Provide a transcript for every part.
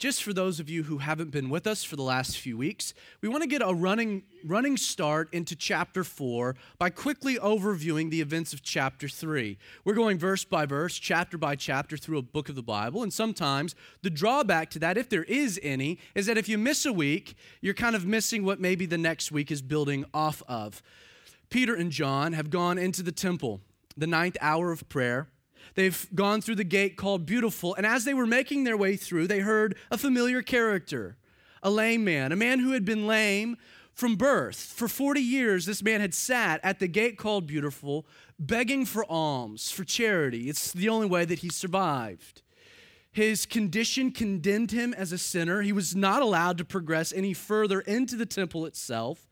just for those of you who haven't been with us for the last few weeks, we want to get a running, running start into chapter 4 by quickly overviewing the events of chapter 3. We're going verse by verse, chapter by chapter through a book of the Bible, and sometimes the drawback to that, if there is any, is that if you miss a week, you're kind of missing what maybe the next week is building off of. Peter and John have gone into the temple, the ninth hour of prayer They've gone through the gate called Beautiful, and as they were making their way through, they heard a familiar character, a lame man, a man who had been lame from birth. For 40 years, this man had sat at the gate called Beautiful, begging for alms, for charity. It's the only way that he survived. His condition condemned him as a sinner. He was not allowed to progress any further into the temple itself.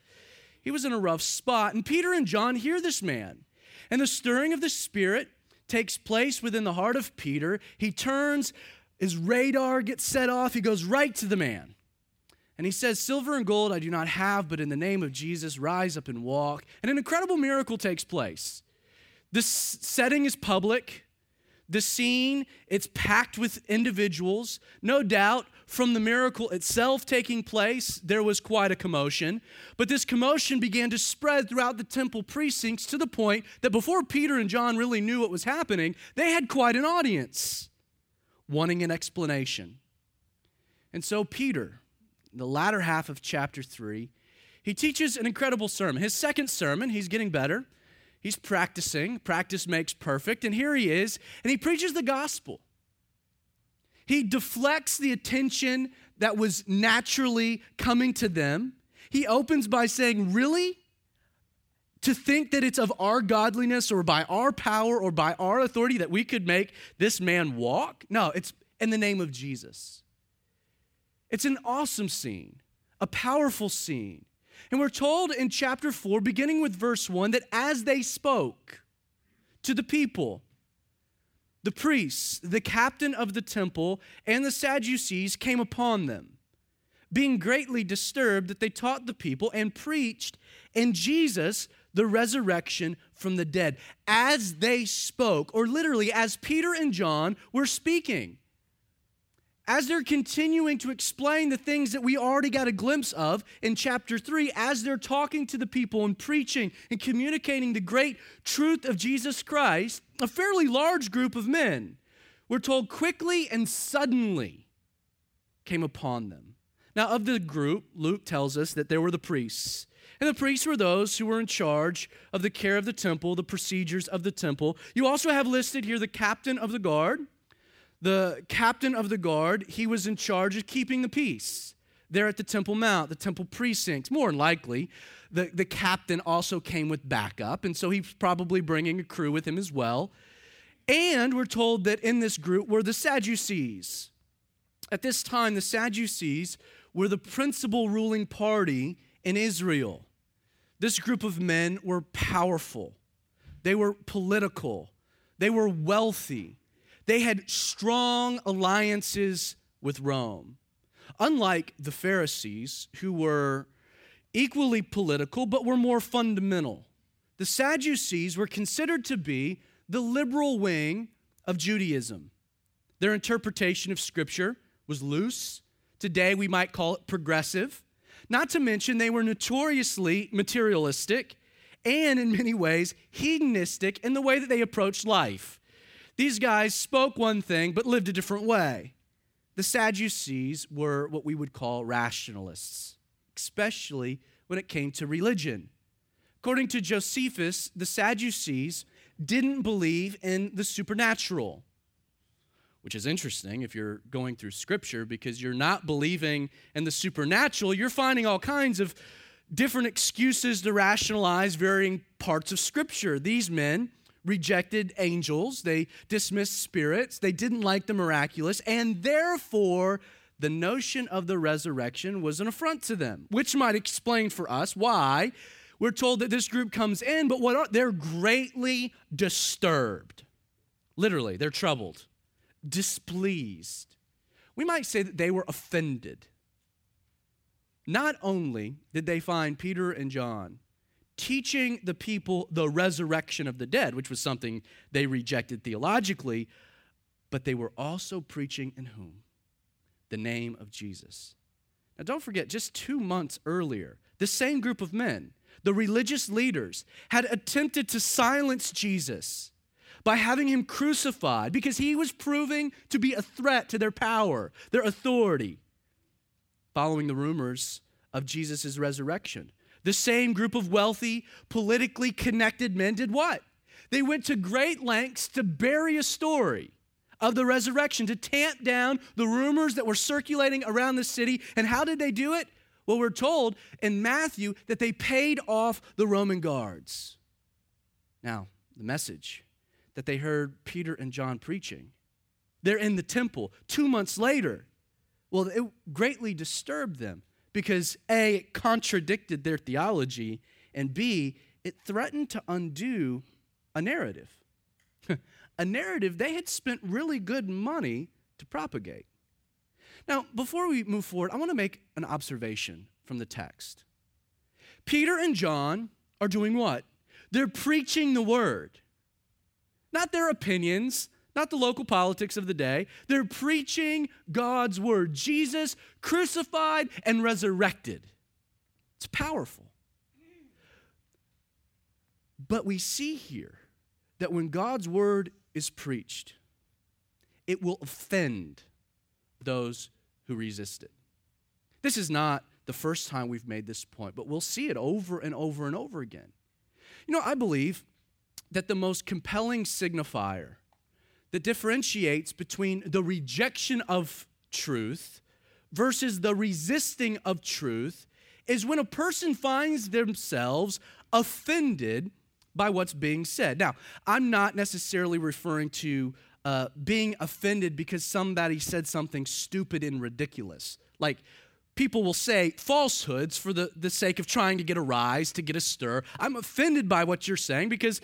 He was in a rough spot. And Peter and John hear this man. And the stirring of the Spirit takes place within the heart of Peter. He turns, his radar gets set off, he goes right to the man. And he says, Silver and gold I do not have, but in the name of Jesus, rise up and walk. And an incredible miracle takes place. This setting is public. The scene, it's packed with individuals. No doubt, from the miracle itself taking place, there was quite a commotion. But this commotion began to spread throughout the temple precincts to the point that before Peter and John really knew what was happening, they had quite an audience wanting an explanation. And so, Peter, the latter half of chapter 3, he teaches an incredible sermon. His second sermon, he's getting better. He's practicing. Practice makes perfect. And here he is, and he preaches the gospel. He deflects the attention that was naturally coming to them. He opens by saying, Really? To think that it's of our godliness or by our power or by our authority that we could make this man walk? No, it's in the name of Jesus. It's an awesome scene, a powerful scene. And we're told in chapter 4, beginning with verse 1, that as they spoke to the people, the priests, the captain of the temple, and the Sadducees came upon them, being greatly disturbed that they taught the people and preached in Jesus the resurrection from the dead. As they spoke, or literally as Peter and John were speaking as they're continuing to explain the things that we already got a glimpse of in chapter 3, as they're talking to the people and preaching and communicating the great truth of Jesus Christ, a fairly large group of men, we're told quickly and suddenly came upon them. Now, of the group, Luke tells us that there were the priests. And the priests were those who were in charge of the care of the temple, the procedures of the temple. You also have listed here the captain of the guard the captain of the guard, he was in charge of keeping the peace there at the Temple Mount, the temple precincts. More than likely, the, the captain also came with backup, and so he's probably bringing a crew with him as well. And we're told that in this group were the Sadducees. At this time, the Sadducees were the principal ruling party in Israel. This group of men were powerful, they were political, they were wealthy, they had strong alliances with Rome. Unlike the Pharisees, who were equally political but were more fundamental, the Sadducees were considered to be the liberal wing of Judaism. Their interpretation of Scripture was loose. Today we might call it progressive. Not to mention, they were notoriously materialistic and, in many ways, hedonistic in the way that they approached life. These guys spoke one thing but lived a different way. The Sadducees were what we would call rationalists, especially when it came to religion. According to Josephus, the Sadducees didn't believe in the supernatural, which is interesting if you're going through scripture because you're not believing in the supernatural. You're finding all kinds of different excuses to rationalize varying parts of scripture. These men rejected angels, they dismissed spirits, they didn't like the miraculous, and therefore the notion of the resurrection was an affront to them, which might explain for us why we're told that this group comes in, but what are, they're greatly disturbed. Literally, they're troubled, displeased. We might say that they were offended. Not only did they find Peter and John teaching the people the resurrection of the dead, which was something they rejected theologically, but they were also preaching in whom? the name of Jesus. Now, don't forget, just two months earlier, the same group of men, the religious leaders, had attempted to silence Jesus by having him crucified because he was proving to be a threat to their power, their authority, following the rumors of Jesus' resurrection. The same group of wealthy, politically connected men did what? They went to great lengths to bury a story of the resurrection, to tamp down the rumors that were circulating around the city. And how did they do it? Well, we're told in Matthew that they paid off the Roman guards. Now, the message that they heard Peter and John preaching, they're in the temple two months later. Well, it greatly disturbed them because A, it contradicted their theology, and B, it threatened to undo a narrative. a narrative they had spent really good money to propagate. Now, before we move forward, I want to make an observation from the text. Peter and John are doing what? They're preaching the word, not their opinions, not the local politics of the day. They're preaching God's word Jesus crucified and resurrected. It's powerful. But we see here that when God's word is preached, it will offend those who resist it. This is not the first time we've made this point, but we'll see it over and over and over again. You know, I believe that the most compelling signifier that differentiates between the rejection of truth versus the resisting of truth is when a person finds themselves offended by what's being said. Now, I'm not necessarily referring to uh, being offended because somebody said something stupid and ridiculous. Like, people will say falsehoods for the, the sake of trying to get a rise, to get a stir. I'm offended by what you're saying because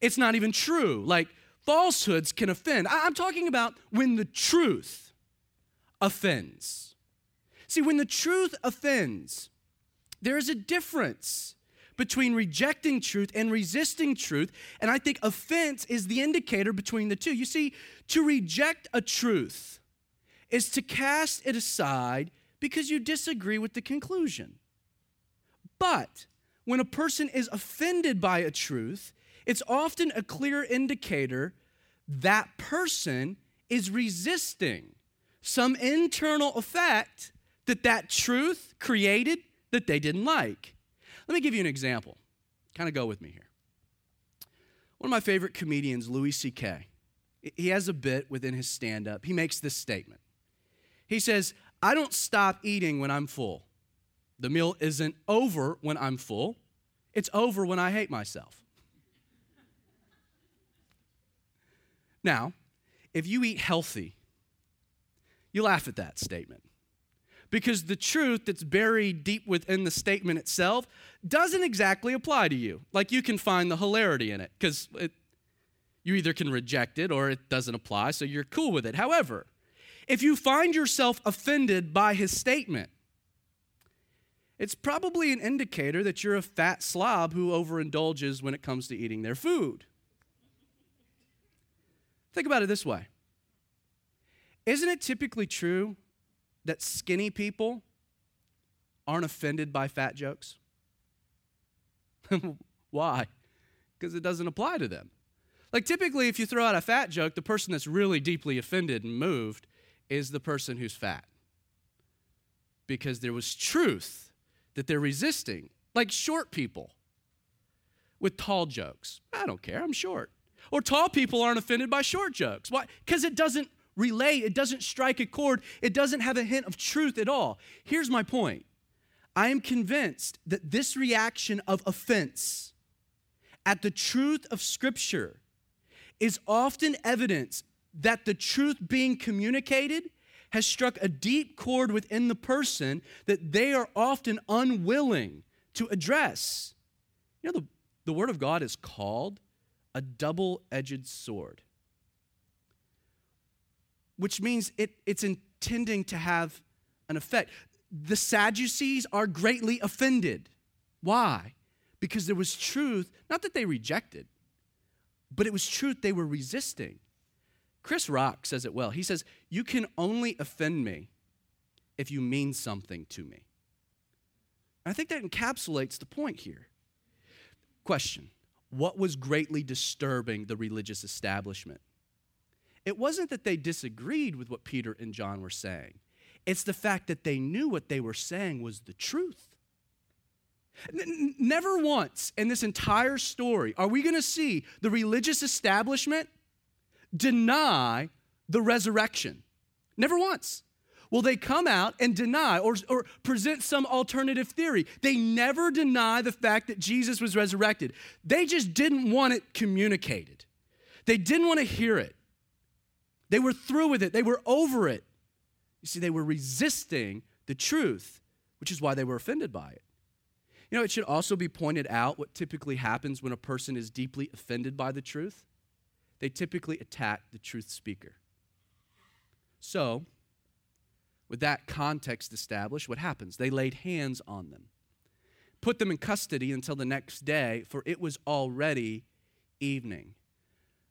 it's not even true. Like, falsehoods can offend. I'm talking about when the truth offends. See, when the truth offends, there is a difference between rejecting truth and resisting truth. And I think offense is the indicator between the two. You see, to reject a truth is to cast it aside because you disagree with the conclusion. But when a person is offended by a truth, it's often a clear indicator that person is resisting some internal effect that that truth created that they didn't like. Let me give you an example. Kind of go with me here. One of my favorite comedians, Louis C.K., he has a bit within his stand up. He makes this statement. He says, I don't stop eating when I'm full. The meal isn't over when I'm full, it's over when I hate myself. Now, if you eat healthy, you laugh at that statement because the truth that's buried deep within the statement itself doesn't exactly apply to you. Like you can find the hilarity in it because you either can reject it or it doesn't apply, so you're cool with it. However, if you find yourself offended by his statement, it's probably an indicator that you're a fat slob who overindulges when it comes to eating their food. Think about it this way Isn't it typically true that skinny people aren't offended by fat jokes? Why? Because it doesn't apply to them. Like typically, if you throw out a fat joke, the person that's really deeply offended and moved is the person who's fat. Because there was truth that they're resisting. Like short people with tall jokes. I don't care, I'm short. Or tall people aren't offended by short jokes. Why? Because it doesn't relate, it doesn't strike a chord, it doesn't have a hint of truth at all. Here's my point I am convinced that this reaction of offense at the truth of Scripture is often evidence that the truth being communicated has struck a deep chord within the person that they are often unwilling to address. You know, the, the Word of God is called a double edged sword which means it, it's intending to have an effect. The Sadducees are greatly offended. Why? Because there was truth, not that they rejected, but it was truth they were resisting. Chris Rock says it well. He says, You can only offend me if you mean something to me. I think that encapsulates the point here. Question What was greatly disturbing the religious establishment? It wasn't that they disagreed with what Peter and John were saying, it's the fact that they knew what they were saying was the truth. Never once in this entire story are we going to see the religious establishment deny the resurrection. Never once. Will they come out and deny or, or present some alternative theory? They never deny the fact that Jesus was resurrected. They just didn't want it communicated, they didn't want to hear it. They were through with it, they were over it. You see, they were resisting the truth, which is why they were offended by it. You know, it should also be pointed out what typically happens when a person is deeply offended by the truth. They typically attack the truth speaker. So, with that context established, what happens? They laid hands on them, put them in custody until the next day, for it was already evening.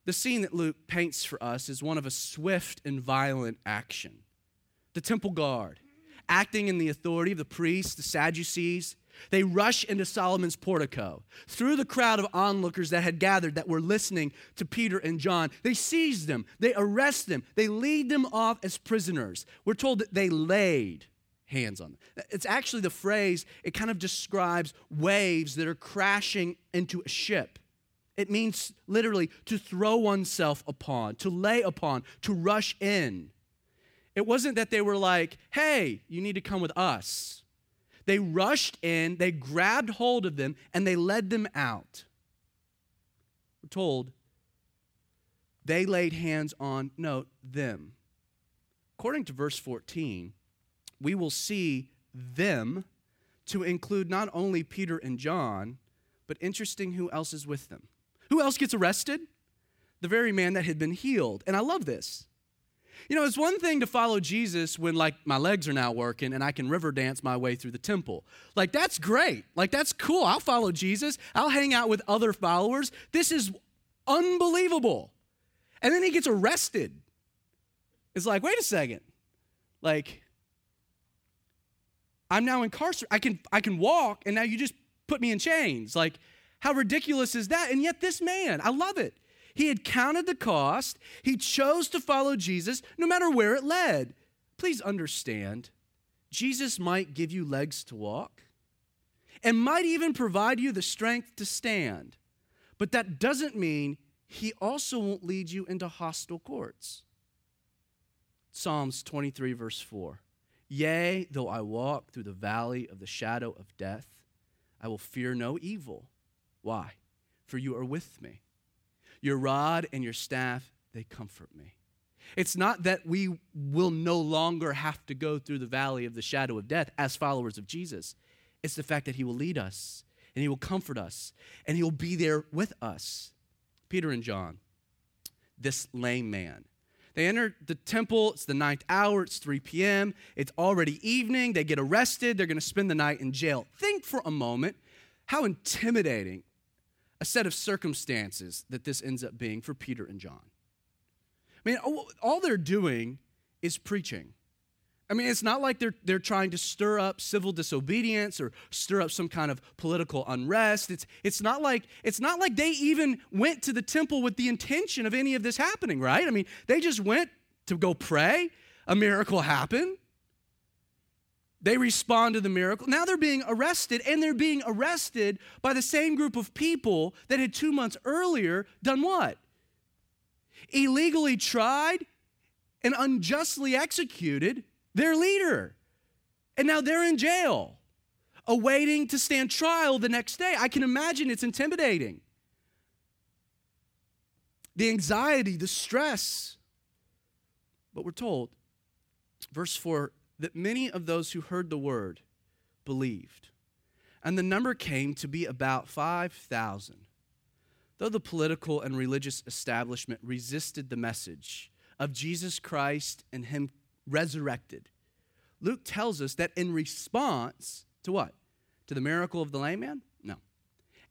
The scene that Luke paints for us is one of a swift and violent action. The temple guard, acting in the authority of the priests, the Sadducees, they rush into Solomon's portico. Through the crowd of onlookers that had gathered that were listening to Peter and John, they seize them, they arrest them, they lead them off as prisoners. We're told that they laid hands on them. It's actually the phrase, it kind of describes waves that are crashing into a ship. It means literally to throw oneself upon, to lay upon, to rush in. It wasn't that they were like, hey, you need to come with us. They rushed in, they grabbed hold of them, and they led them out. We're told they laid hands on, note, them. According to verse 14, we will see them to include not only Peter and John, but interesting who else is with them. Who else gets arrested? The very man that had been healed. And I love this. You know, it's one thing to follow Jesus when, like, my legs are now working and I can river dance my way through the temple. Like, that's great. Like, that's cool. I'll follow Jesus. I'll hang out with other followers. This is unbelievable. And then he gets arrested. It's like, wait a second. Like, I'm now incarcerated. I can, I can walk, and now you just put me in chains. Like, how ridiculous is that? And yet, this man, I love it. He had counted the cost. He chose to follow Jesus no matter where it led. Please understand, Jesus might give you legs to walk and might even provide you the strength to stand. But that doesn't mean he also won't lead you into hostile courts. Psalms 23, verse 4. Yea, though I walk through the valley of the shadow of death, I will fear no evil. Why? For you are with me. Your rod and your staff, they comfort me. It's not that we will no longer have to go through the valley of the shadow of death as followers of Jesus. It's the fact that He will lead us and He will comfort us and He will be there with us. Peter and John, this lame man. They enter the temple. It's the ninth hour. It's 3 p.m. It's already evening. They get arrested. They're going to spend the night in jail. Think for a moment how intimidating a set of circumstances that this ends up being for Peter and John. I mean, all they're doing is preaching. I mean, it's not like they're, they're trying to stir up civil disobedience or stir up some kind of political unrest. It's, it's, not like, it's not like they even went to the temple with the intention of any of this happening, right? I mean, they just went to go pray. A miracle happened. They respond to the miracle. Now they're being arrested, and they're being arrested by the same group of people that had two months earlier done what? Illegally tried and unjustly executed their leader. And now they're in jail, awaiting to stand trial the next day. I can imagine it's intimidating. The anxiety, the stress. But we're told, verse 4 that many of those who heard the word believed. And the number came to be about 5,000. Though the political and religious establishment resisted the message of Jesus Christ and Him resurrected, Luke tells us that in response to what? To the miracle of the lame man? No.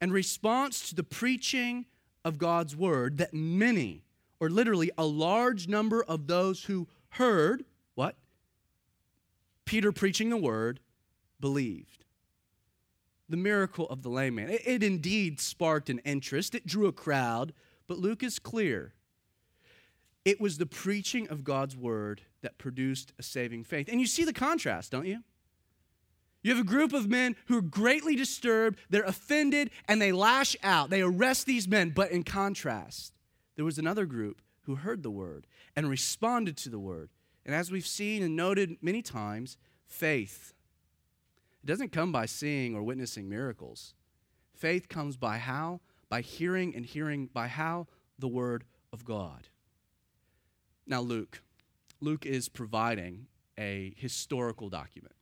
In response to the preaching of God's word, that many, or literally a large number of those who heard, what? Peter preaching the word, believed. The miracle of the lame man. It, it indeed sparked an interest, it drew a crowd, but Luke is clear. It was the preaching of God's word that produced a saving faith. And you see the contrast, don't you? You have a group of men who are greatly disturbed, they're offended, and they lash out. They arrest these men. But in contrast, there was another group who heard the word and responded to the word. And as we've seen and noted many times, faith. It doesn't come by seeing or witnessing miracles. Faith comes by how? By hearing and hearing by how? The word of God. Now, Luke. Luke is providing a historical document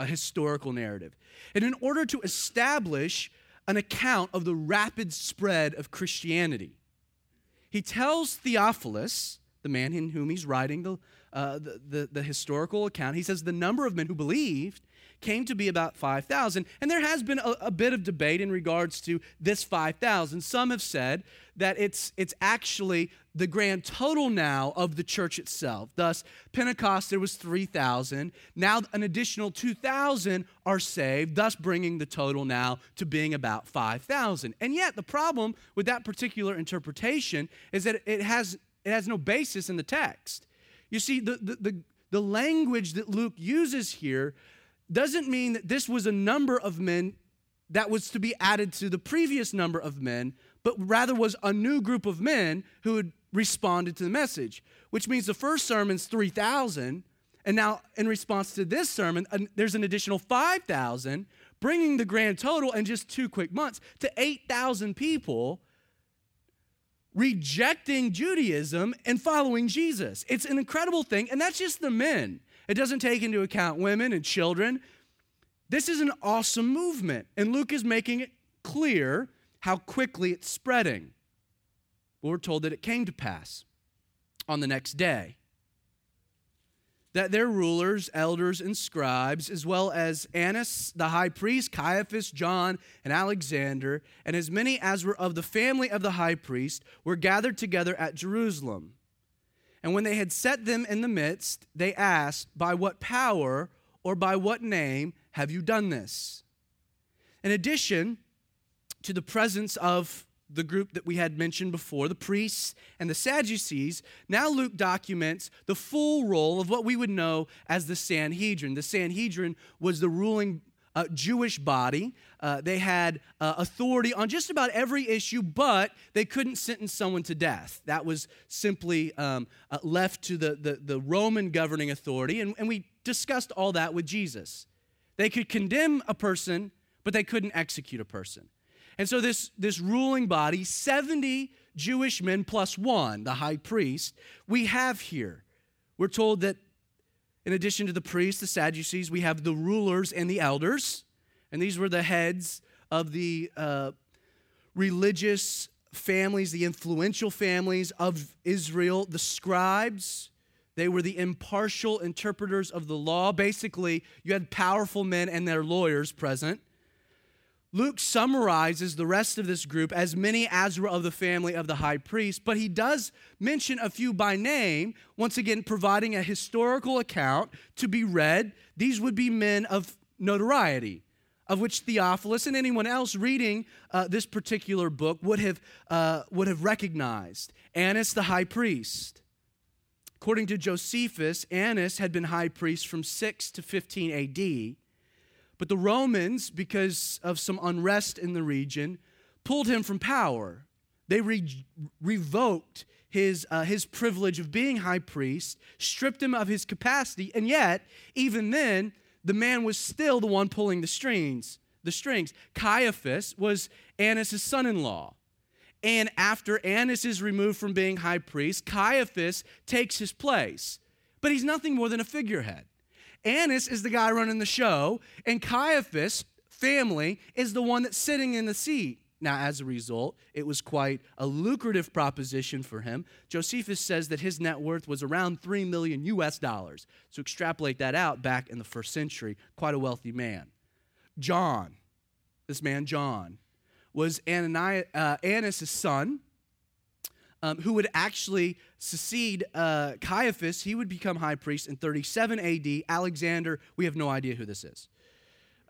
a historical narrative. And in order to establish an account of the rapid spread of Christianity, he tells Theophilus, the man in whom he's writing the, uh, the, the, the historical account, he says the number of men who believed came to be about 5,000. And there has been a, a, bit of debate in regards to this 5,000. Some have said that it's, it's actually the grand total now of the church itself. Thus, Pentecost, there was 3,000. Now, an additional 2,000 are saved, thus bringing the total now to being about 5,000. And yet, the problem with that particular interpretation is that it has, it has no basis in the text. You see, the, the, the, the language that Luke uses here doesn't mean that this was a number of men that was to be added to the previous number of men, but rather was a new group of men who had responded to the message, which means the first sermon's 3,000. And now, in response to this sermon, there's an additional 5,000, bringing the grand total in just two quick months to 8,000 people rejecting Judaism and following Jesus. It's an incredible thing, and that's just the men. It doesn't take into account women and children. This is an awesome movement, and Luke is making it clear how quickly it's spreading. we're told that it came to pass on the next day that their rulers, elders, and scribes, as well as Annas the high priest, Caiaphas, John, and Alexander, and as many as were of the family of the high priest, were gathered together at Jerusalem. And when they had set them in the midst, they asked, By what power or by what name have you done this? In addition to the presence of the group that we had mentioned before, the priests and the Sadducees, now Luke documents the full role of what we would know as the Sanhedrin. The Sanhedrin was the ruling uh, Jewish body. Uh, they had uh, authority on just about every issue, but they couldn't sentence someone to death. That was simply um, uh, left to the, the, the, Roman governing authority, and, and we discussed all that with Jesus. They could condemn a person, but they couldn't execute a person. And so, this, this ruling body, 70 Jewish men plus one, the high priest, we have here. We're told that in addition to the priests, the Sadducees, we have the rulers and the elders. And these were the heads of the uh, religious families, the influential families of Israel. The scribes, they were the impartial interpreters of the law. Basically, you had powerful men and their lawyers present. Luke summarizes the rest of this group as many as were of the family of the high priest, but he does mention a few by name, once again, providing a historical account to be read. These would be men of notoriety, of which Theophilus and anyone else reading uh, this particular book would have, uh, would have recognized. Annas, the high priest. According to Josephus, Annas had been high priest from 6 to 15 AD. But the Romans, because of some unrest in the region, pulled him from power. They re- revoked his, uh, his privilege of being high priest, stripped him of his capacity, and yet, even then, the man was still the one pulling the strings. The strings. Caiaphas was Annas' son-in-law. And after Annas is removed from being high priest, Caiaphas takes his place. But he's nothing more than a figurehead. Annas is the guy running the show, and Caiaphas' family is the one that's sitting in the seat. Now, as a result, it was quite a lucrative proposition for him. Josephus says that his net worth was around 3 million US dollars. So extrapolate that out back in the first century, quite a wealthy man. John, this man John, was Ananias, uh, Annas' son. Um, who would actually succeed uh, Caiaphas. He would become high priest in 37 AD. Alexander, we have no idea who this is.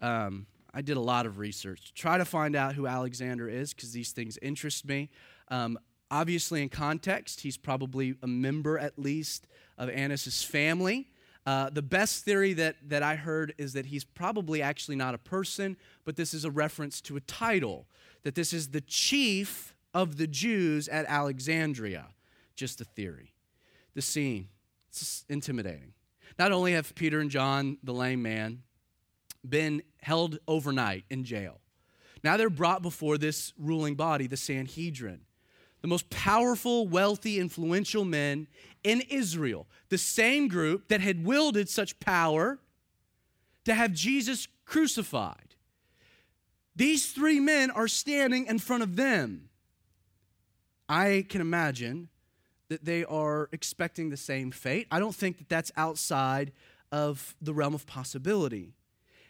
Um, I did a lot of research to try to find out who Alexander is because these things interest me. Um, obviously, in context, he's probably a member at least of Annas' family. Uh, the best theory that, that I heard is that he's probably actually not a person, but this is a reference to a title, that this is the chief of the Jews at Alexandria. Just a theory. The scene, it's intimidating. Not only have Peter and John, the lame man, been held overnight in jail, now they're brought before this ruling body, the Sanhedrin the most powerful, wealthy, influential men in Israel, the same group that had wielded such power to have Jesus crucified. These three men are standing in front of them. I can imagine that they are expecting the same fate. I don't think that that's outside of the realm of possibility.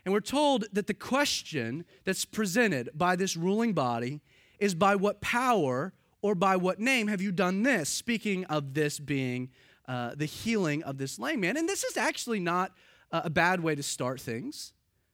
And we're told that the question that's presented by this ruling body is by what power or by what name have you done this? Speaking of this being uh, the healing of this lame man. And this is actually not a bad way to start things.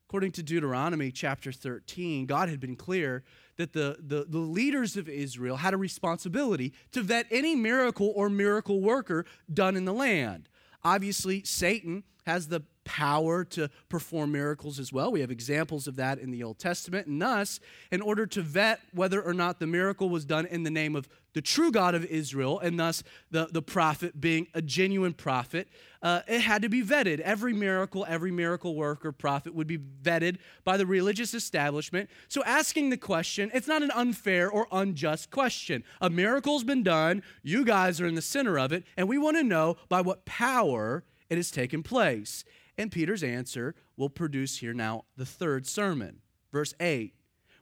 According to Deuteronomy chapter 13, God had been clear that the, the, the, leaders of Israel had a responsibility to vet any miracle or miracle worker done in the land. Obviously, Satan has the power to perform miracles as well. We have examples of that in the Old Testament. And thus, in order to vet whether or not the miracle was done in the name of the true God of Israel, and thus the, the prophet being a genuine prophet, uh, it had to be vetted. Every miracle, every miracle worker, prophet would be vetted by the religious establishment. So, asking the question, it's not an unfair or unjust question. A miracle's been done, you guys are in the center of it, and we want to know by what power it has taken place. And Peter's answer will produce here now the third sermon. Verse 8,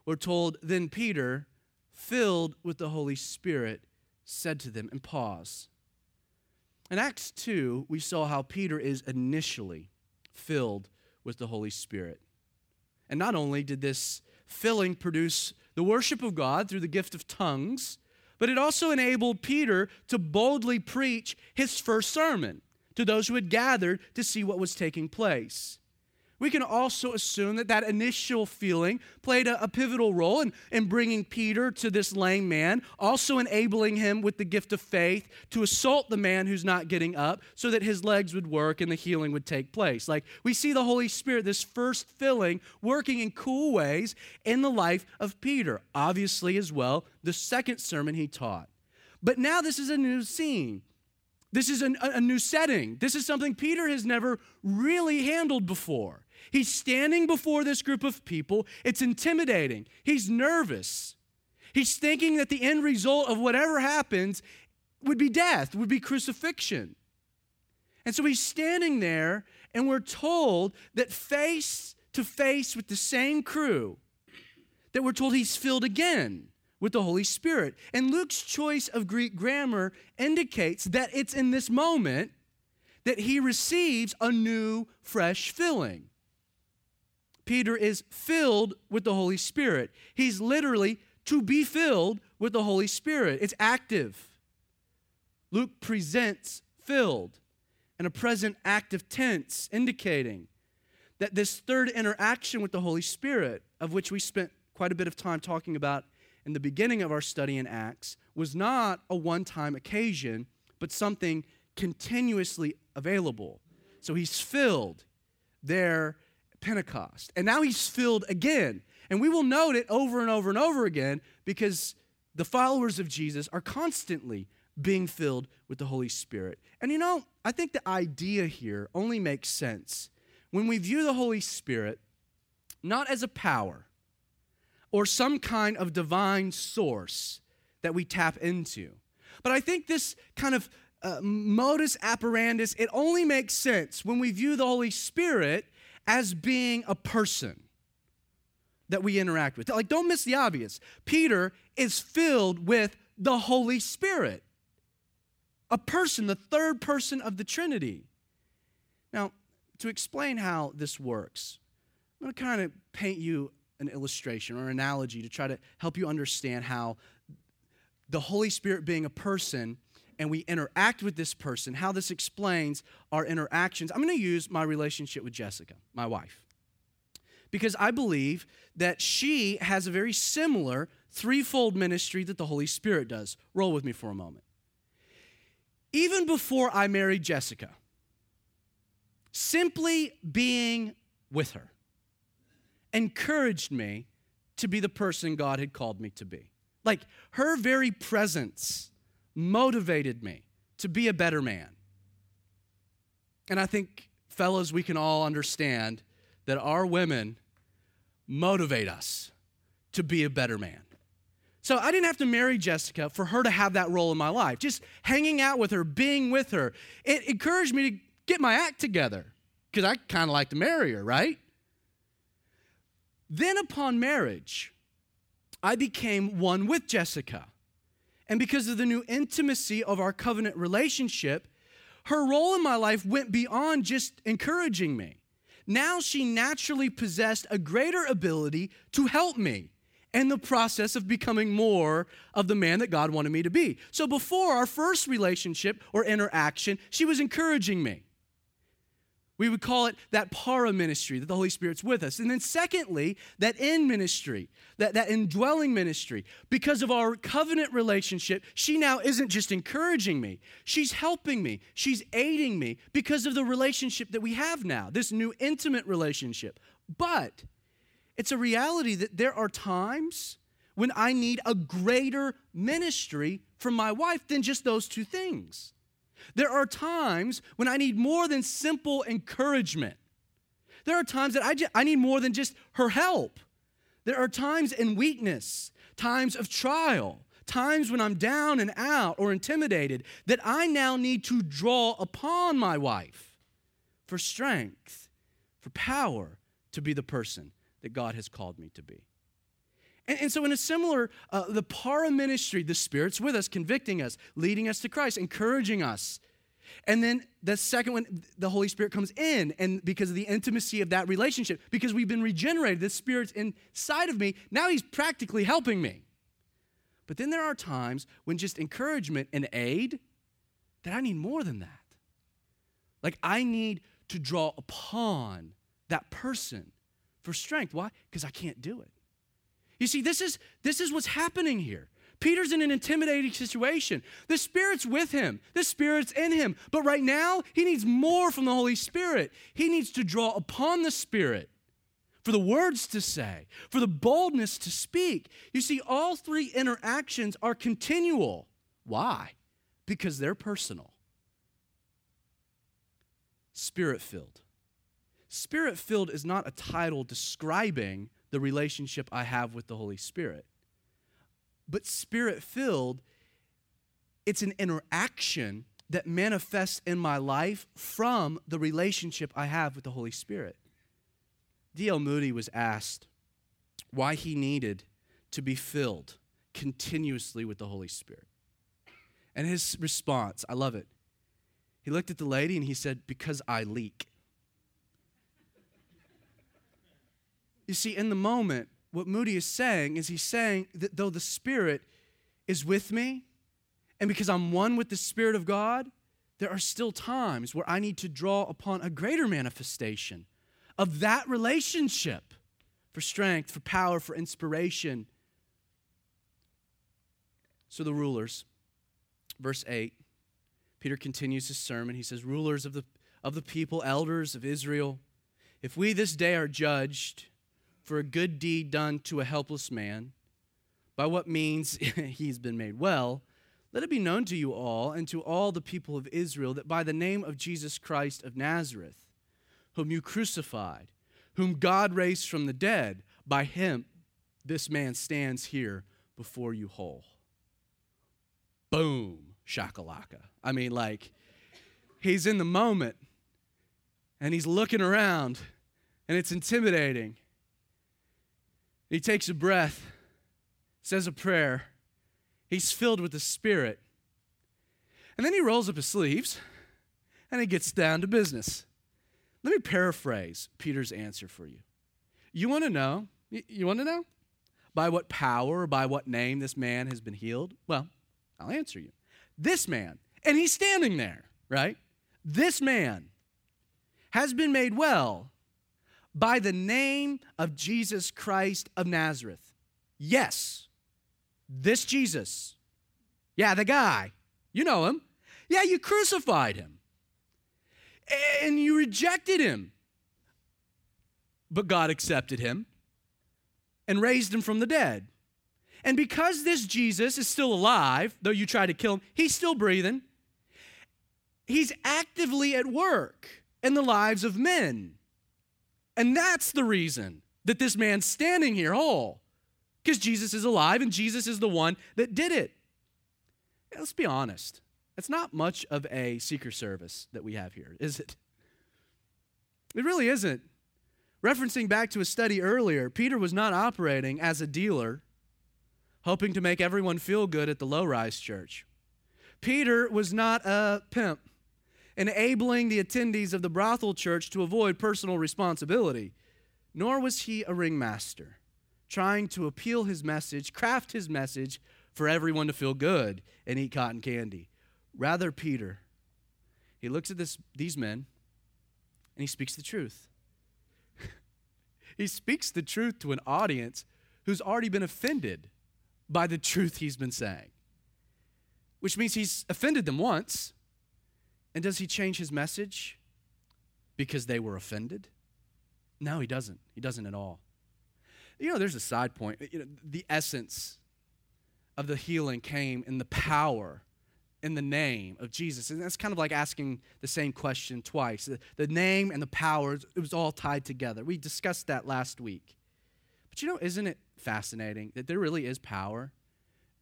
we're told, Then Peter, filled with the Holy Spirit, said to them, and pause. In Acts 2, we saw how Peter is initially filled with the Holy Spirit. And not only did this filling produce the worship of God through the gift of tongues, but it also enabled Peter to boldly preach his first sermon to those who had gathered to see what was taking place. We can also assume that that initial feeling played a, a, pivotal role in, in bringing Peter to this lame man, also enabling him with the gift of faith to assault the man who's not getting up so that his legs would work and the healing would take place. Like we see the Holy Spirit, this first filling, working in cool ways in the life of Peter. Obviously, as well, the second sermon he taught. But now this is a new scene. This is a, a new setting. This is something Peter has never really handled before. He's standing before this group of people. It's intimidating. He's nervous. He's thinking that the end result of whatever happens would be death, would be crucifixion. And so he's standing there, and we're told that face to face with the same crew, that we're told he's filled again with the Holy Spirit. And Luke's choice of Greek grammar indicates that it's in this moment that he receives a new, fresh filling. Peter is filled with the Holy Spirit. He's literally to be filled with the Holy Spirit. It's active. Luke presents filled in a present active tense, indicating that this third interaction with the Holy Spirit, of which we spent quite a bit of time talking about in the beginning of our study in Acts was not a one time occasion, but something continuously available. So he's filled there Pentecost. And now he's filled again. And we will note it over and over and over again because the followers of Jesus are constantly being filled with the Holy Spirit. And you know, I think the idea here only makes sense when we view the Holy Spirit not as a power, or some kind of divine source that we tap into. But I think this kind of uh, modus operandus, it only makes sense when we view the Holy Spirit as being a person that we interact with. Like, don't miss the obvious. Peter is filled with the Holy Spirit, a person, the third person of the Trinity. Now, to explain how this works, I'm going to kind of paint you an illustration or analogy to try to help you understand how the Holy Spirit being a person and we interact with this person, how this explains our interactions. I'm going to use my relationship with Jessica, my wife, because I believe that she has a very similar threefold ministry that the Holy Spirit does. Roll with me for a moment. Even before I married Jessica, simply being with her encouraged me to be the person God had called me to be. Like her very presence motivated me to be a better man. And I think, fellas, we can all understand that our women motivate us to be a better man. So I didn't have to marry Jessica for her to have that role in my life. Just hanging out with her, being with her, it encouraged me to get my act together because I kind of like to marry her, right? Then upon marriage, I became one with Jessica. And because of the new intimacy of our covenant relationship, her role in my life went beyond just encouraging me. Now she naturally possessed a greater ability to help me in the process of becoming more of the man that God wanted me to be. So before our first relationship or interaction, she was encouraging me. We would call it that para ministry, that the Holy Spirit's with us. And then, secondly, that in ministry, that, that indwelling ministry. Because of our covenant relationship, she now isn't just encouraging me, she's helping me, she's aiding me because of the relationship that we have now, this new intimate relationship. But it's a reality that there are times when I need a greater ministry from my wife than just those two things. There are times when I need more than simple encouragement. There are times that I, just, I need more than just her help. There are times in weakness, times of trial, times when I'm down and out or intimidated that I now need to draw upon my wife for strength, for power to be the person that God has called me to be. And, and so, in a similar, uh, the para ministry, the Spirit's with us, convicting us, leading us to Christ, encouraging us. And then the second one, the Holy Spirit comes in, and because of the intimacy of that relationship, because we've been regenerated, the Spirit's inside of me, now He's practically helping me. But then there are times when just encouragement and aid, that I need more than that. Like I need to draw upon that person for strength. Why? Because I can't do it. You see, this is, this is what's happening here. Peter's in an intimidating situation. The Spirit's with him, the Spirit's in him. But right now, he needs more from the Holy Spirit. He needs to draw upon the Spirit for the words to say, for the boldness to speak. You see, all three interactions are continual. Why? Because they're personal. Spirit filled. Spirit filled is not a title describing the relationship I have with the Holy Spirit. But spirit filled, it's an interaction that manifests in my life from the relationship I have with the Holy Spirit. D.L. Moody was asked why he needed to be filled continuously with the Holy Spirit. And his response, I love it. He looked at the lady and he said, Because I leak. You see, in the moment, what Moody is saying is he's saying that though the Spirit is with me, and because I'm one with the Spirit of God, there are still times where I need to draw upon a greater manifestation of that relationship for strength, for power, for inspiration. So the rulers, verse 8, Peter continues his sermon. He says, Rulers of the, of the people, elders of Israel, if we this day are judged, for a good deed done to a helpless man, by what means he's been made well, let it be known to you all and to all the people of Israel that by the name of Jesus Christ of Nazareth, whom you crucified, whom God raised from the dead, by him this man stands here before you whole. Boom, shakalaka. I mean, like, he's in the moment and he's looking around and it's intimidating. He takes a breath, says a prayer. He's filled with the Spirit. And then he rolls up his sleeves and he gets down to business. Let me paraphrase Peter's answer for you. You want to know? You want to know? By what power or by what name this man has been healed? Well, I'll answer you. This man, and he's standing there, right? This man has been made well by the name of Jesus Christ of Nazareth. Yes, this Jesus. Yeah, the guy. You know him. Yeah, you crucified him. And you rejected him. But God accepted him and raised him from the dead. And because this Jesus is still alive, though you try to kill him, he's still breathing. He's actively at work in the lives of men. And that's the reason that this man's standing here whole. Because Jesus is alive and Jesus is the one that did it. let's be honest. It's not much of a seeker service that we have here, is it? It really isn't. Referencing back to a study earlier, Peter was not operating as a dealer, hoping to make everyone feel good at the low rise church. Peter was not a pimp, enabling the attendees of the brothel church to avoid personal responsibility, nor was he a ringmaster, trying to appeal his message, craft his message for everyone to feel good and eat cotton candy. Rather, Peter, he looks at this, these men and he speaks the truth. he speaks the truth to an audience who's already been offended by the truth he's been saying, which means he's offended them once. And does he change his message because they were offended? No, he doesn't. He doesn't at all. You know, there's a side point. You know, the essence of the healing came in the power in the name of Jesus. And that's kind of like asking the same question twice. The, name and the power, it was all tied together. We discussed that last week. But you know, isn't it fascinating that there really is power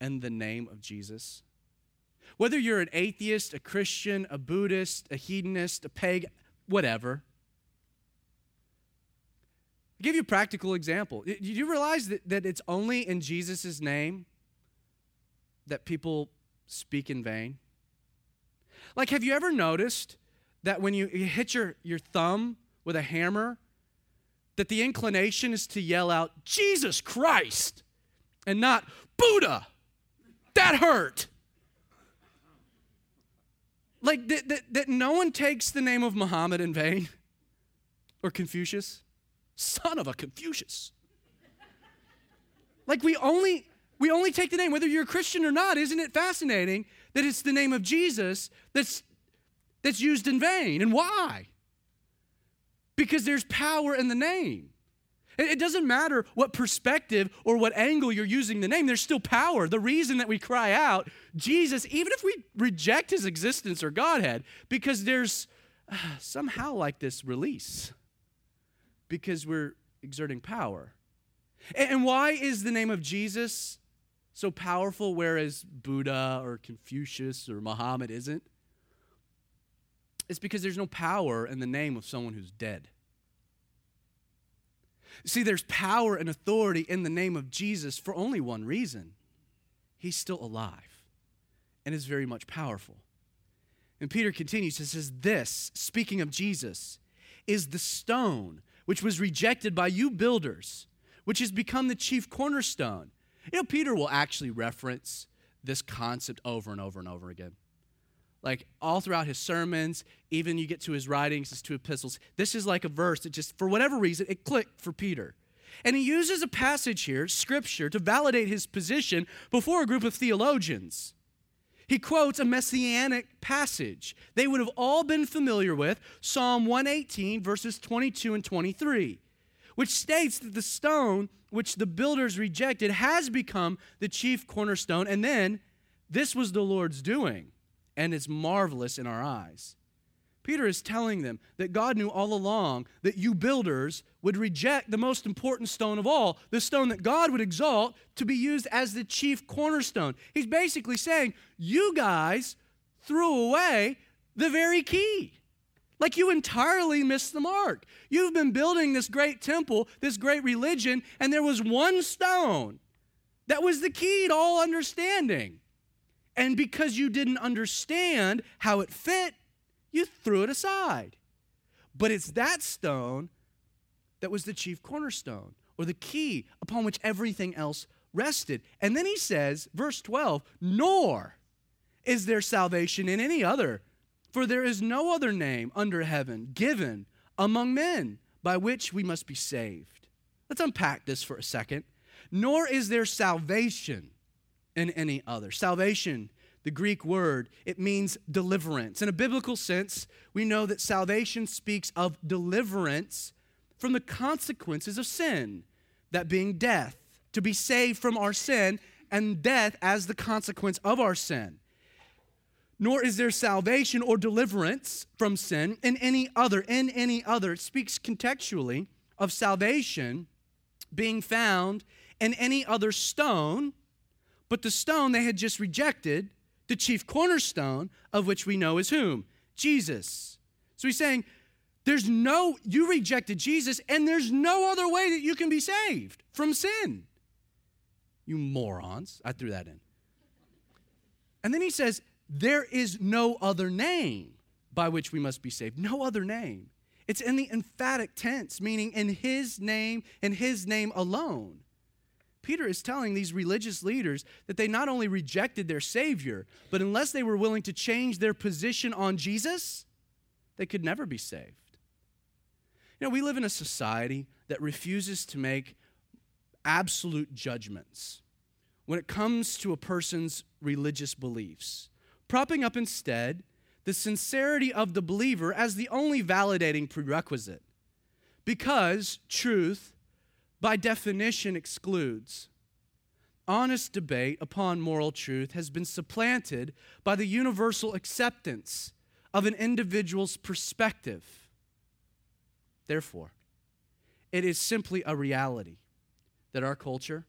in the name of Jesus? Whether you're an atheist, a Christian, a Buddhist, a hedonist, a pagan, whatever. I'll give you a practical example. Do you realize that, that it's only in Jesus' name that people speak in vain? Like, have you ever noticed that when you hit your, your thumb with a hammer, that the inclination is to yell out, Jesus Christ, and not Buddha? That hurt. Like, that, that, that no one takes the name of Muhammad in vain or Confucius. Son of a Confucius. Like, we only we only take the name, whether you're a Christian or not. Isn't it fascinating that it's the name of Jesus that's, that's used in vain? And why? Because there's power in the name. It doesn't matter what perspective or what angle you're using the name, there's still power. The reason that we cry out, Jesus, even if we reject his existence or Godhead, because there's uh, somehow like this release, because we're exerting power. And why is the name of Jesus so powerful, whereas Buddha or Confucius or Muhammad isn't? It's because there's no power in the name of someone who's dead. See, there's power and authority in the name of Jesus for only one reason he's still alive and is very much powerful. And Peter continues, he says, This, speaking of Jesus, is the stone which was rejected by you builders, which has become the chief cornerstone. You know, Peter will actually reference this concept over and over and over again. Like all throughout his sermons, even you get to his writings, his two epistles, this is like a verse that just, for whatever reason, it clicked for Peter. And he uses a passage here, scripture, to validate his position before a group of theologians. He quotes a messianic passage they would have all been familiar with, Psalm 118, verses 22 and 23 which states that the stone which the builders rejected has become the chief cornerstone. And then, this was the Lord's doing, and it's marvelous in our eyes. Peter is telling them that God knew all along that you builders would reject the most important stone of all, the stone that God would exalt to be used as the chief cornerstone. He's basically saying, You guys threw away the very key. Like you entirely missed the mark. You've been building this great temple, this great religion, and there was one stone that was the key to all understanding. And because you didn't understand how it fit, you threw it aside. But it's that stone that was the chief cornerstone or the key upon which everything else rested. And then he says, verse 12, nor, is there salvation in any other, for there is no other name under heaven given among men by which we must be saved. Let's unpack this for a second. Nor is there salvation in any other. Salvation, the Greek word, it means deliverance. In a biblical sense, we know that salvation speaks of deliverance from the consequences of sin, that being death, to be saved from our sin and death as the consequence of our sin. Nor is there salvation or deliverance from sin in any other, in any other. It speaks contextually of salvation being found in any other stone, but the stone they had just rejected, the chief cornerstone of which we know is whom? Jesus. So he's saying, there's no, you rejected Jesus, and there's no other way that you can be saved from sin. You morons. I threw that in. And then he says, There is no other name by which we must be saved. No other name. It's in the emphatic tense, meaning in his name and his name alone. Peter is telling these religious leaders that they not only rejected their Savior, but unless they were willing to change their position on Jesus, they could never be saved. You know, we live in a society that refuses to make absolute judgments when it comes to a person's religious beliefs, propping up instead the sincerity of the believer as the only validating prerequisite. Because truth, by definition, excludes. Honest debate upon moral truth has been supplanted by the universal acceptance of an individual's perspective. Therefore, it is simply a reality that our culture,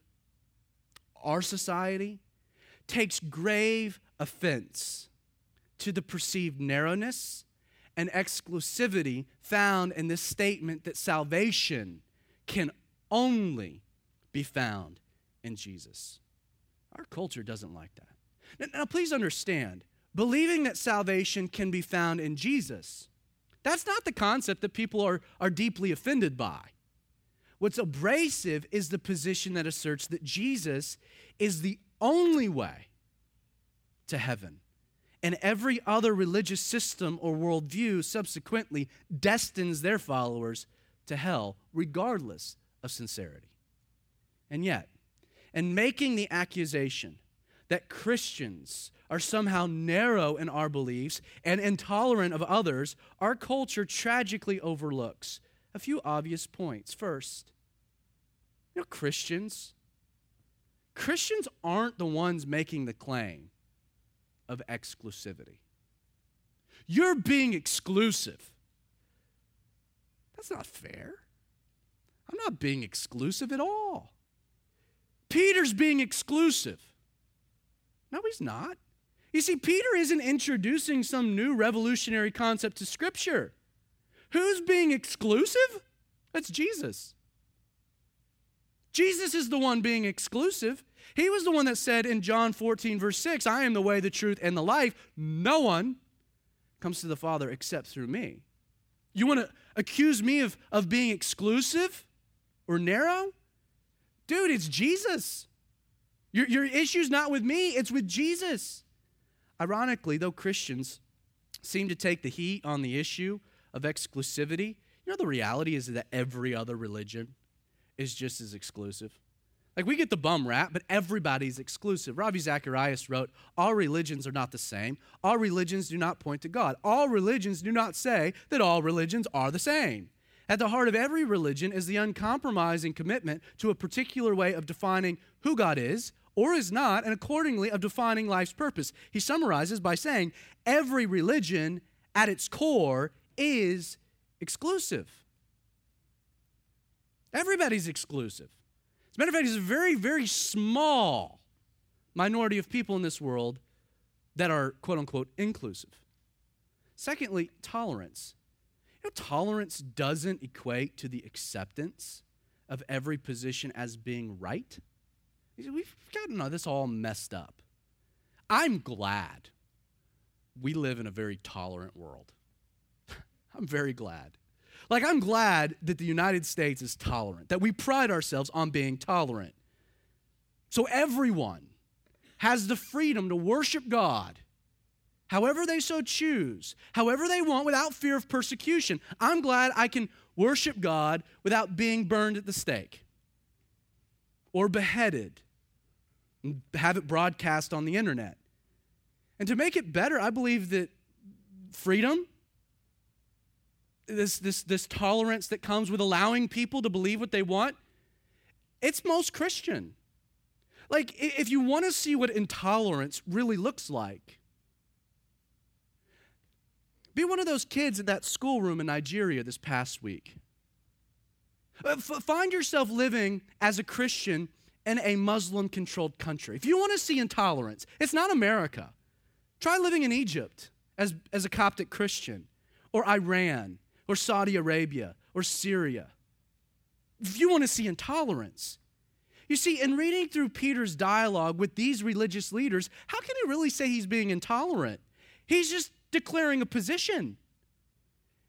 our society, takes grave offense to the perceived narrowness and exclusivity found in this statement that salvation can only be found in Jesus. Our culture doesn't like that. Now, now, please understand, believing that salvation can be found in Jesus, that's not the concept that people are, are deeply offended by. What's abrasive is the position that asserts that Jesus is the only way to heaven. And every other religious system or worldview subsequently destines their followers to hell, regardless of sincerity. And yet, in making the accusation that Christians are somehow narrow in our beliefs and intolerant of others, our culture tragically overlooks a few obvious points. First, you know, Christians, Christians aren't the ones making the claim of exclusivity. You're being exclusive. That's not fair. I'm not being exclusive at all. Peter's being exclusive. No, he's not. You see, Peter isn't introducing some new revolutionary concept to Scripture. Who's being exclusive? That's Jesus. Jesus is the one being exclusive. He was the one that said in John 14, verse 6, I am the way, the truth, and the life. No one comes to the Father except through me. You want to accuse me of, of being exclusive or narrow? Dude, it's Jesus. Your, your issue's not with me, it's with Jesus. Ironically, though Christians seem to take the heat on the issue of exclusivity, you know the reality is that every other religion is just as exclusive. Like we get the bum rap, but everybody's exclusive. Ravi Zacharias wrote, All religions are not the same. All religions do not point to God. All religions do not say that all religions are the same. At the heart of every religion is the uncompromising commitment to a particular way of defining who God is or is not, and accordingly of defining life's purpose. He summarizes by saying every religion at its core is exclusive. Everybody's exclusive. As a matter of fact, there's a very, very small minority of people in this world that are quote unquote inclusive. Secondly, tolerance. Know, tolerance doesn't equate to the acceptance of every position as being right. We've gotten this all messed up. I'm glad we live in a very tolerant world. I'm very glad. Like, I'm glad that the United States is tolerant, that we pride ourselves on being tolerant. So, everyone has the freedom to worship God however they so choose, however they want, without fear of persecution. I'm glad I can worship God without being burned at the stake or beheaded and have it broadcast on the internet. And to make it better, I believe that freedom, this, this, this tolerance that comes with allowing people to believe what they want, it's most Christian. Like, if you want to see what intolerance really looks like, be one of those kids in that schoolroom in Nigeria this past week. Uh, find yourself living as a Christian in a Muslim controlled country. If you want to see intolerance, it's not America. Try living in Egypt as, as a Coptic Christian, or Iran, or Saudi Arabia, or Syria. If you want to see intolerance, you see, in reading through Peter's dialogue with these religious leaders, how can he really say he's being intolerant? He's just declaring a position.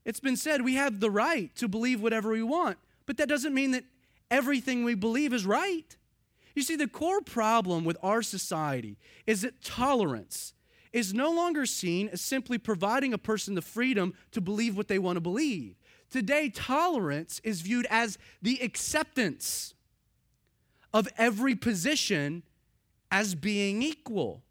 It's been said we have the right to believe whatever we want, but that doesn't mean that everything we believe is right. You see, the core problem with our society is that tolerance is no longer seen as simply providing a person the freedom to believe what they want to believe. Today, tolerance is viewed as the acceptance of every position as being equal.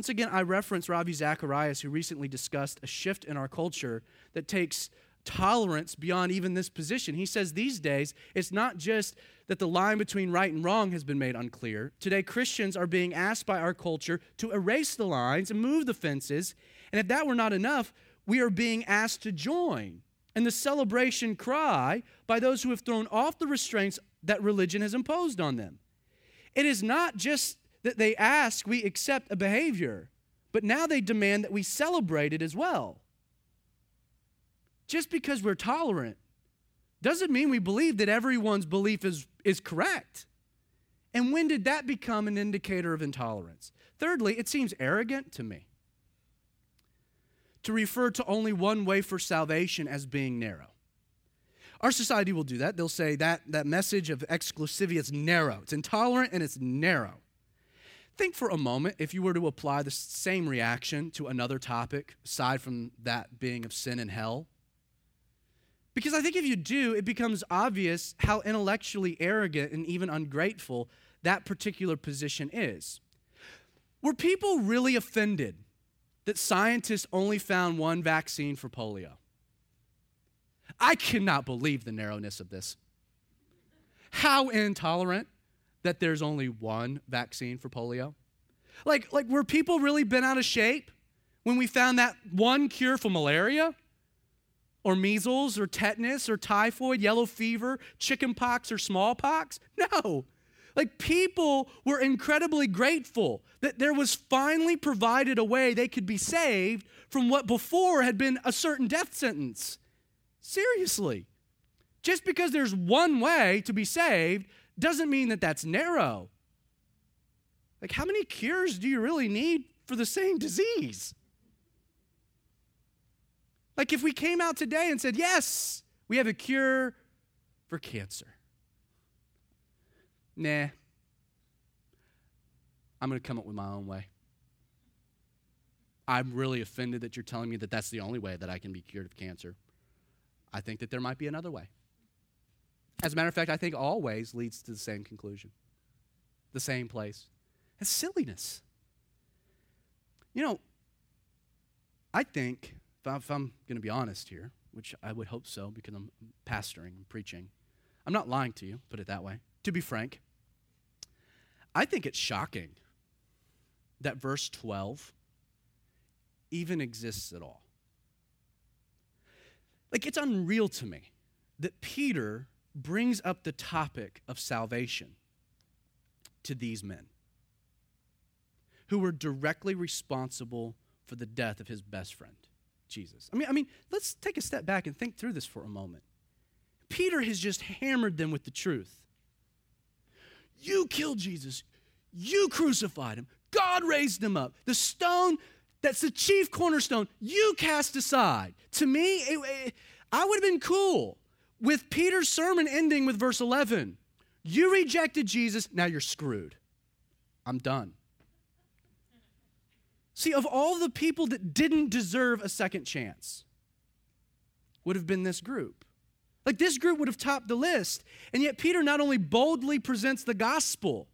Once again, I reference Ravi Zacharias, who recently discussed a shift in our culture that takes tolerance beyond even this position. He says these days, it's not just that the line between right and wrong has been made unclear. Today, Christians are being asked by our culture to erase the lines and move the fences. And if that were not enough, we are being asked to join in the celebration cry by those who have thrown off the restraints that religion has imposed on them. It is not just that they ask we accept a behavior, but now they demand that we celebrate it as well. Just because we're tolerant doesn't mean we believe that everyone's belief is, is correct. And when did that become an indicator of intolerance? Thirdly, it seems arrogant to me to refer to only one way for salvation as being narrow. Our society will do that. They'll say that that message of exclusivity is narrow. It's intolerant and it's narrow. Think for a moment if you were to apply the same reaction to another topic aside from that being of sin and hell. Because I think if you do, it becomes obvious how intellectually arrogant and even ungrateful that particular position is. Were people really offended that scientists only found one vaccine for polio? I cannot believe the narrowness of this. How intolerant that there's only one vaccine for polio. Like, like were people really bent out of shape when we found that one cure for malaria? Or measles, or tetanus, or typhoid, yellow fever, chickenpox, or smallpox? No. Like people were incredibly grateful that there was finally provided a way they could be saved from what before had been a certain death sentence. Seriously. Just because there's one way to be saved doesn't mean that that's narrow. Like, how many cures do you really need for the same disease? Like, if we came out today and said, yes, we have a cure for cancer. Nah. I'm going to come up with my own way. I'm really offended that you're telling me that that's the only way that I can be cured of cancer. I think that there might be another way. As a matter of fact, I think always leads to the same conclusion, the same place. It's silliness. You know, I think, if I'm going to be honest here, which I would hope so because I'm pastoring and preaching, I'm not lying to you, put it that way. To be frank, I think it's shocking that verse 12 even exists at all. Like, it's unreal to me that Peter brings up the topic of salvation to these men who were directly responsible for the death of his best friend, Jesus. I mean, I mean, let's take a step back and think through this for a moment. Peter has just hammered them with the truth. You killed Jesus. You crucified him. God raised him up. The stone that's the chief cornerstone you cast aside. To me, it, it, I would have been cool with Peter's sermon ending with verse 11. You rejected Jesus, now you're screwed. I'm done. See, of all the people that didn't deserve a second chance, would have been this group. Like this group would have topped the list. And yet, Peter not only boldly presents the gospel,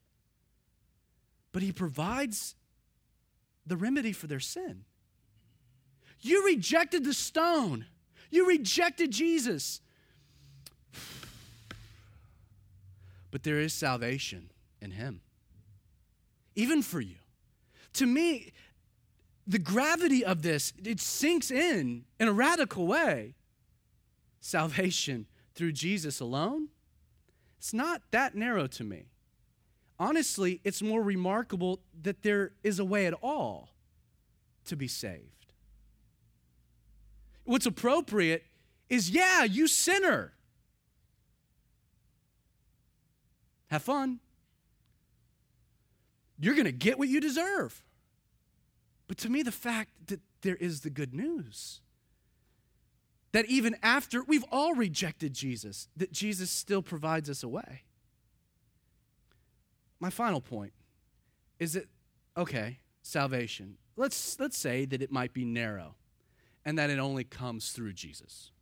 but he provides the remedy for their sin. You rejected the stone, you rejected Jesus. But there is salvation in him, even for you. To me, the gravity of this, it sinks in in a radical way. Salvation through Jesus alone, it's not that narrow to me. Honestly, it's more remarkable that there is a way at all to be saved. What's appropriate is yeah, you sinner. Have fun. You're going to get what you deserve. But to me, the fact that there is the good news that even after we've all rejected Jesus, that Jesus still provides us a way. My final point is that okay, salvation. Let's let's say that it might be narrow and that it only comes through Jesus.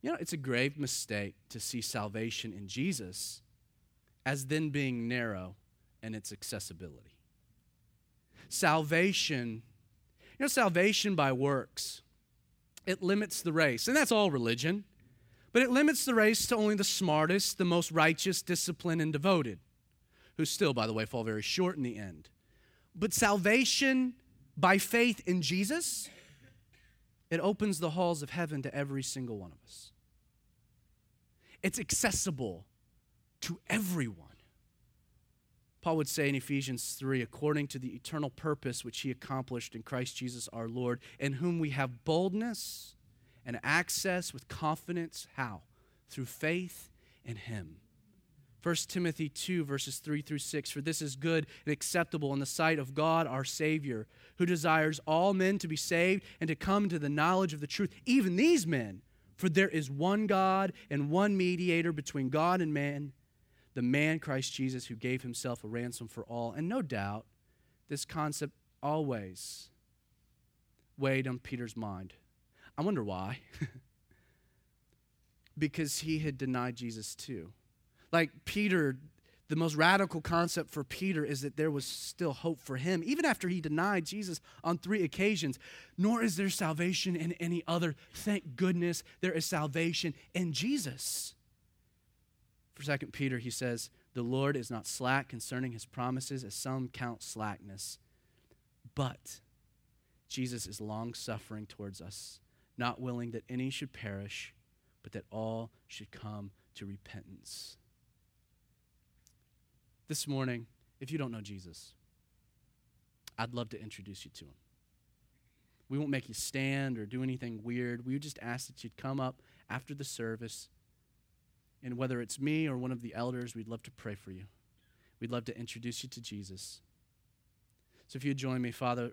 You know, it's a grave mistake to see salvation in Jesus as then being narrow in its accessibility. Salvation, you know, salvation by works, it limits the race. And that's all religion. But it limits the race to only the smartest, the most righteous, disciplined, and devoted, who still, by the way, fall very short in the end. But salvation by faith in Jesus, it opens the halls of heaven to every single one of us. It's accessible to everyone. Paul would say in Ephesians 3 according to the eternal purpose which he accomplished in Christ Jesus our Lord, in whom we have boldness and access with confidence. How? Through faith in him. 1 Timothy 2, verses 3 through 6 For this is good and acceptable in the sight of God our Savior, who desires all men to be saved and to come to the knowledge of the truth, even these men. For there is one God and one mediator between God and man the man Christ Jesus who gave himself a ransom for all. And no doubt, this concept always weighed on Peter's mind. I wonder why. because he had denied Jesus too. Like Peter, the most radical concept for Peter is that there was still hope for him, even after he denied Jesus on three occasions. Nor is there salvation in any other. Thank goodness there is salvation in Jesus. For 2 Peter, he says, The Lord is not slack concerning his promises, as some count slackness, but Jesus is long suffering towards us, not willing that any should perish, but that all should come to repentance. This morning, if you don't know Jesus, I'd love to introduce you to him. We won't make you stand or do anything weird. We just ask that you'd come up after the service and whether it's me or one of the elders, we'd love to pray for you. We'd love to introduce you to Jesus. So if you'd join me, Father,